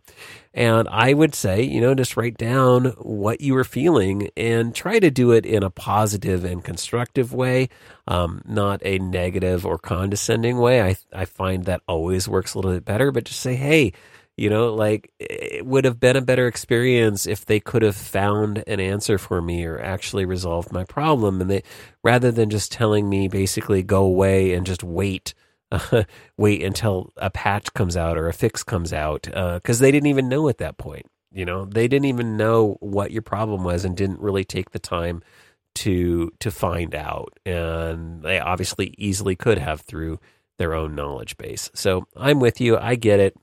And I would say, you know, just write down what you were feeling and try to do it in a positive and constructive way, um, not a negative or condescending way. I, I find that always works a little bit better, but just say, hey, you know, like it would have been a better experience if they could have found an answer for me or actually resolved my problem. And they, rather than just telling me basically go away and just wait, uh, [LAUGHS] wait until a patch comes out or a fix comes out, because uh, they didn't even know at that point. You know, they didn't even know what your problem was and didn't really take the time to to find out. And they obviously easily could have through their own knowledge base. So I'm with you. I get it.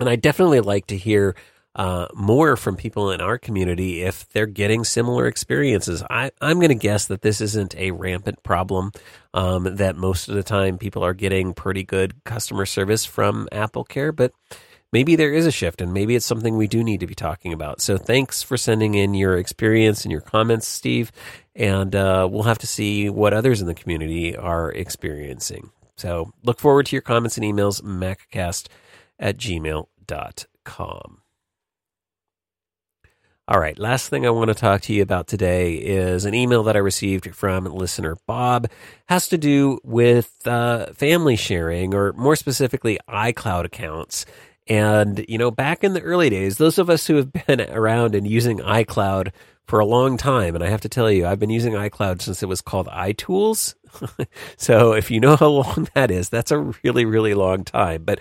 And I definitely like to hear uh, more from people in our community if they're getting similar experiences. I, am going to guess that this isn't a rampant problem, um, that most of the time people are getting pretty good customer service from Apple Care, but maybe there is a shift and maybe it's something we do need to be talking about. So thanks for sending in your experience and your comments, Steve. And uh, we'll have to see what others in the community are experiencing. So look forward to your comments and emails, maccast at gmail.com. All right, last thing I want to talk to you about today is an email that I received from listener Bob. Has to do with uh, family sharing, or more specifically, iCloud accounts. And, you know, back in the early days, those of us who have [LAUGHS] been around and using iCloud for a long time, and I have to tell you, I've been using iCloud since it was called iTools. [LAUGHS] so if you know how long that is, that's a really, really long time. But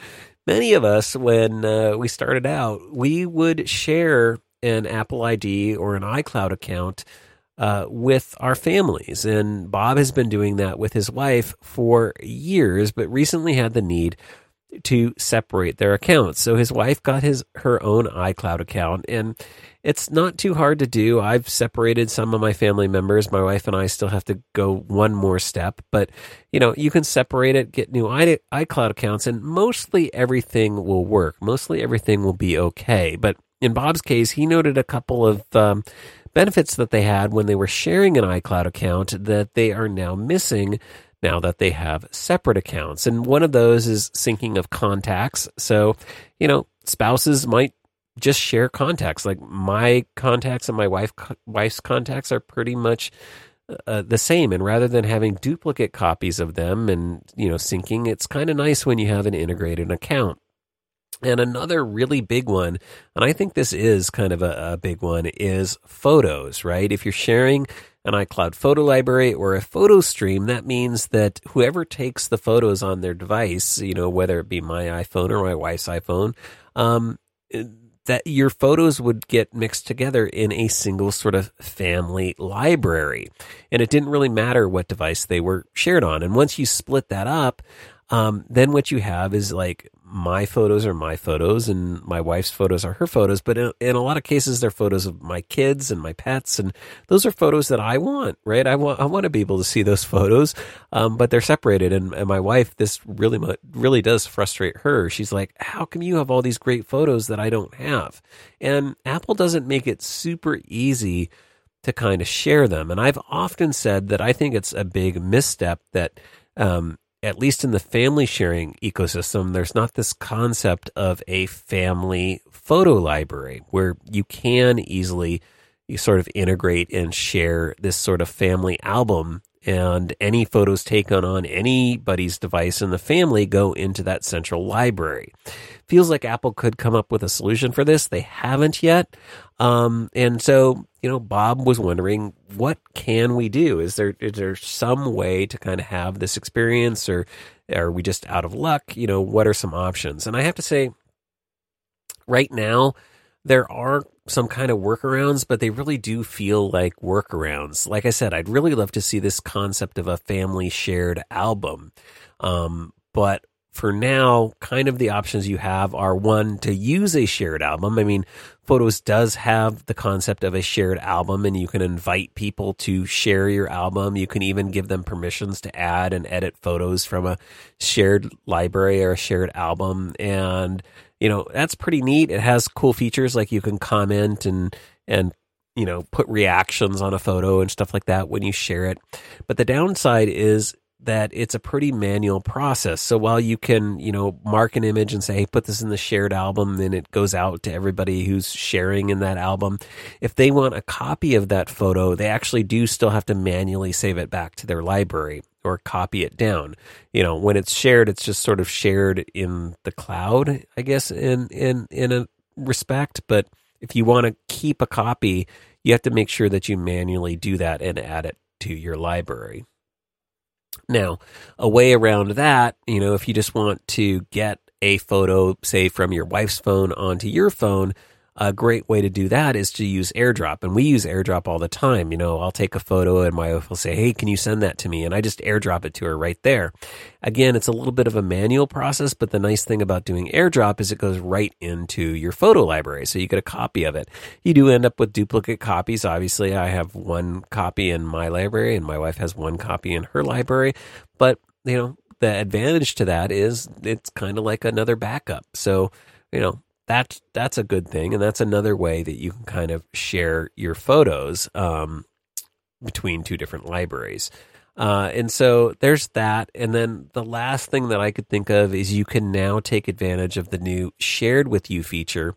many of us, when uh, we started out, we would share an Apple ID or an iCloud account uh, with our families. And Bob has been doing that with his wife for years, but recently had the need to separate their accounts. So his wife got his her own iCloud account and it's not too hard to do. I've separated some of my family members. My wife and I still have to go one more step, but you know, you can separate it, get new iCloud accounts and mostly everything will work. Mostly everything will be okay. But in Bob's case, he noted a couple of um, benefits that they had when they were sharing an iCloud account that they are now missing now that they have separate accounts. And one of those is syncing of contacts. So, you know, spouses might just share contacts. Like my contacts and my wife wife's contacts are pretty much uh, the same. And rather than having duplicate copies of them and you know syncing, it's kind of nice when you have an integrated account. And another really big one, and I think this is kind of a, a, big one, is photos, right? If you're sharing an iCloud photo library or a photo stream, that means that whoever takes the photos on their device, you know, whether it be my iPhone or my wife's iPhone, um, that your photos would get mixed together in a single sort of family library. And it didn't really matter what device they were shared on. And once you split that up, um, then what you have is like my photos are my photos and my wife's photos are her photos. But in, in, a lot of cases, they're photos of my kids and my pets. And those are photos that I want, right? I want, I want to be able to see those photos. Um, but they're separated. And, and my wife, this really, really does frustrate her. She's like, how come you have all these great photos that I don't have? And Apple doesn't make it super easy to kind of share them. And I've often said that I think it's a big misstep that, um, at least in the family sharing ecosystem, there's not this concept of a family photo library where you can easily you sort of integrate and share this sort of family album and any photos taken on anybody's device in the family go into that central library. Feels like Apple could come up with a solution for this. They haven't yet. Um, and so, you know, Bob was wondering, what can we do? Is there, is there some way to kind of have this experience or are we just out of luck? You know, what are some options? And I have to say, right now, there are some kind of workarounds, but they really do feel like workarounds. Like I said, I'd really love to see this concept of a family shared album. Um, but for now, kind of the options you have are one to use a shared album. I mean, Photos does have the concept of a shared album, and you can invite people to share your album. You can even give them permissions to add and edit photos from a shared library or a shared album. And, you know, that's pretty neat. It has cool features like you can comment and, and, you know, put reactions on a photo and stuff like that when you share it. But the downside is that it's a pretty manual process. So while you can, you know, mark an image and say, hey, put this in the shared album, then it goes out to everybody who's sharing in that album. If they want a copy of that photo, they actually do still have to manually save it back to their library or copy it down. You know, when it's shared, it's just sort of shared in the cloud, I guess, in, in, in a respect. But if you want to keep a copy, you have to make sure that you manually do that and add it to your library. Now, a way around that, you know, if you just want to get a photo, say from your wife's phone onto your phone, a great way to do that is to use airdrop. And we use airdrop all the time. You know, I'll take a photo and my wife will say, Hey, can you send that to me? And I just airdrop it to her right there. Again, it's a little bit of a manual process, but the nice thing about doing airdrop is it goes right into your photo library. So you get a copy of it. You do end up with duplicate copies. Obviously, I have one copy in my library and my wife has one copy in her library. But, you know, the advantage to that is it's kind of like another backup. So, you know, that's that's a good thing, and that's another way that you can kind of share your photos um, between two different libraries. Uh, and so there's that. And then the last thing that I could think of is you can now take advantage of the new shared with you feature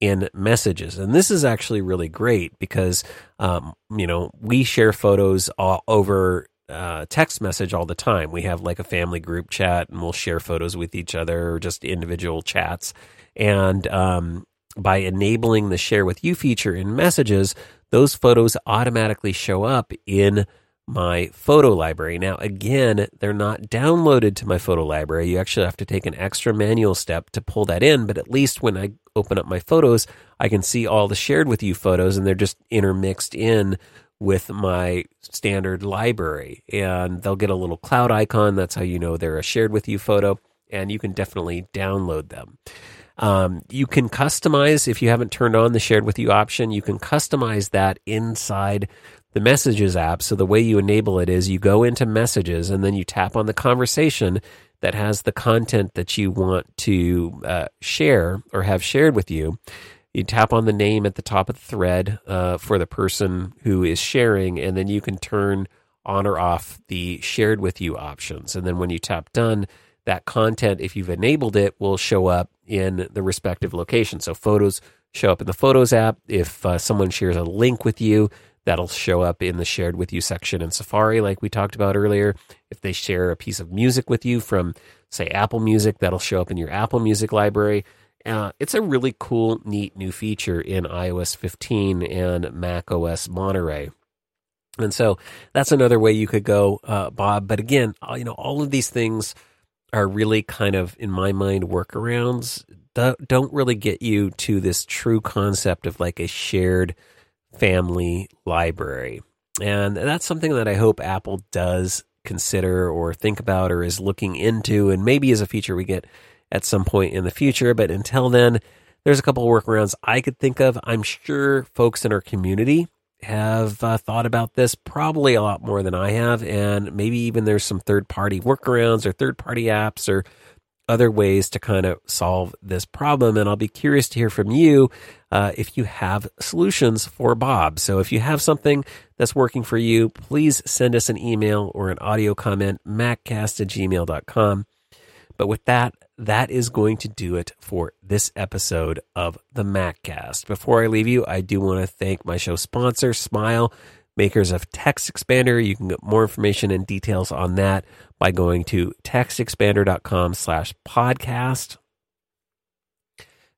in messages. And this is actually really great because, um, you know, we share photos all over uh, text message all the time. We have like a family group chat and we'll share photos with each other or just individual chats. And um, by enabling the share with you feature in messages, those photos automatically show up in my photo library. Now, again, they're not downloaded to my photo library. You actually have to take an extra manual step to pull that in, but at least when I open up my photos, I can see all the shared with you photos and they're just intermixed in with my standard library. And they'll get a little cloud icon. That's how you know they're a shared with you photo. And you can definitely download them. Um, you can customize, if you haven't turned on the shared with you option, you can customize that inside the messages app. So the way you enable it is you go into messages and then you tap on the conversation that has the content that you want to uh, share or have shared with you. You tap on the name at the top of the thread uh, for the person who is sharing, and then you can turn on or off the shared with you options. And then when you tap done, that content, if you've enabled it, will show up in the respective location. So photos show up in the Photos app. If uh, someone shares a link with you, that'll show up in the shared with you section in Safari, like we talked about earlier. If they share a piece of music with you from, say, Apple Music, that'll show up in your Apple Music library. Uh, it's a really cool, neat new feature in iOS 15 and Mac OS Monterey. And so that's another way you could go, uh, Bob. But again, uh, you know, all of these things are really kind of, in my mind, workarounds. Don't really get you to this true concept of like a shared family library. And that's something that I hope Apple does consider or think about or is looking into, and maybe as a feature we get at some point in the future. But until then, there's a couple workarounds I could think of. I'm sure folks in our community have uh, thought about this probably a lot more than I have, and maybe even there's some third party workarounds or third party apps or other ways to kind of solve this problem. And I'll be curious to hear from you uh, if you have solutions for Bob. So if you have something that's working for you, please send us an email or an audio comment, maccast at gmail.com. But with that, that is going to do it for this episode of the MacCast. Before I leave you, I do want to thank my show sponsor, Smile makers of Text Expander. You can get more information and details on that by going to textexpander.com slash podcast.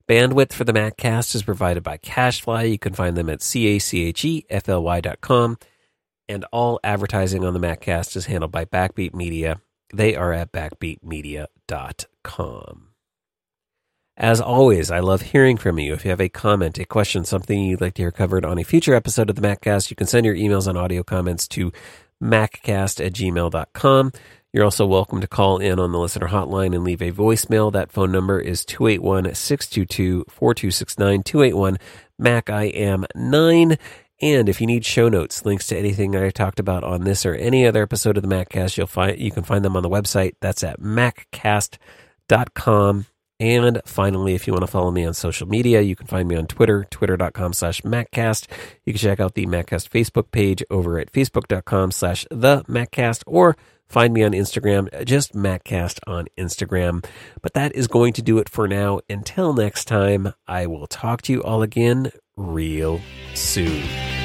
Bandwidth for the MacCast is provided by CacheFly. You can find them at C-A-C-H-E-F-L-Y dot com. And all advertising on the MacCast is handled by Backbeat Media. They are at backbeatmedia.com. As always, I love hearing from you. If you have a comment, a question, something you'd like to hear covered on a future episode of the MacCast, you can send your emails and audio comments to maccast at gmail.com. You're also welcome to call in on the listener hotline and leave a voicemail. That phone number is 281 622 4269 281 Mac I am 9. And if you need show notes, links to anything I talked about on this or any other episode of the MacCast, you'll find you can find them on the website. That's at maccast.com. And finally, if you want to follow me on social media, you can find me on Twitter, twitter.com slash MacCast. You can check out the MacCast Facebook page over at facebook.com slash the MacCast or find me on Instagram, just MacCast on Instagram. But that is going to do it for now. Until next time, I will talk to you all again real soon.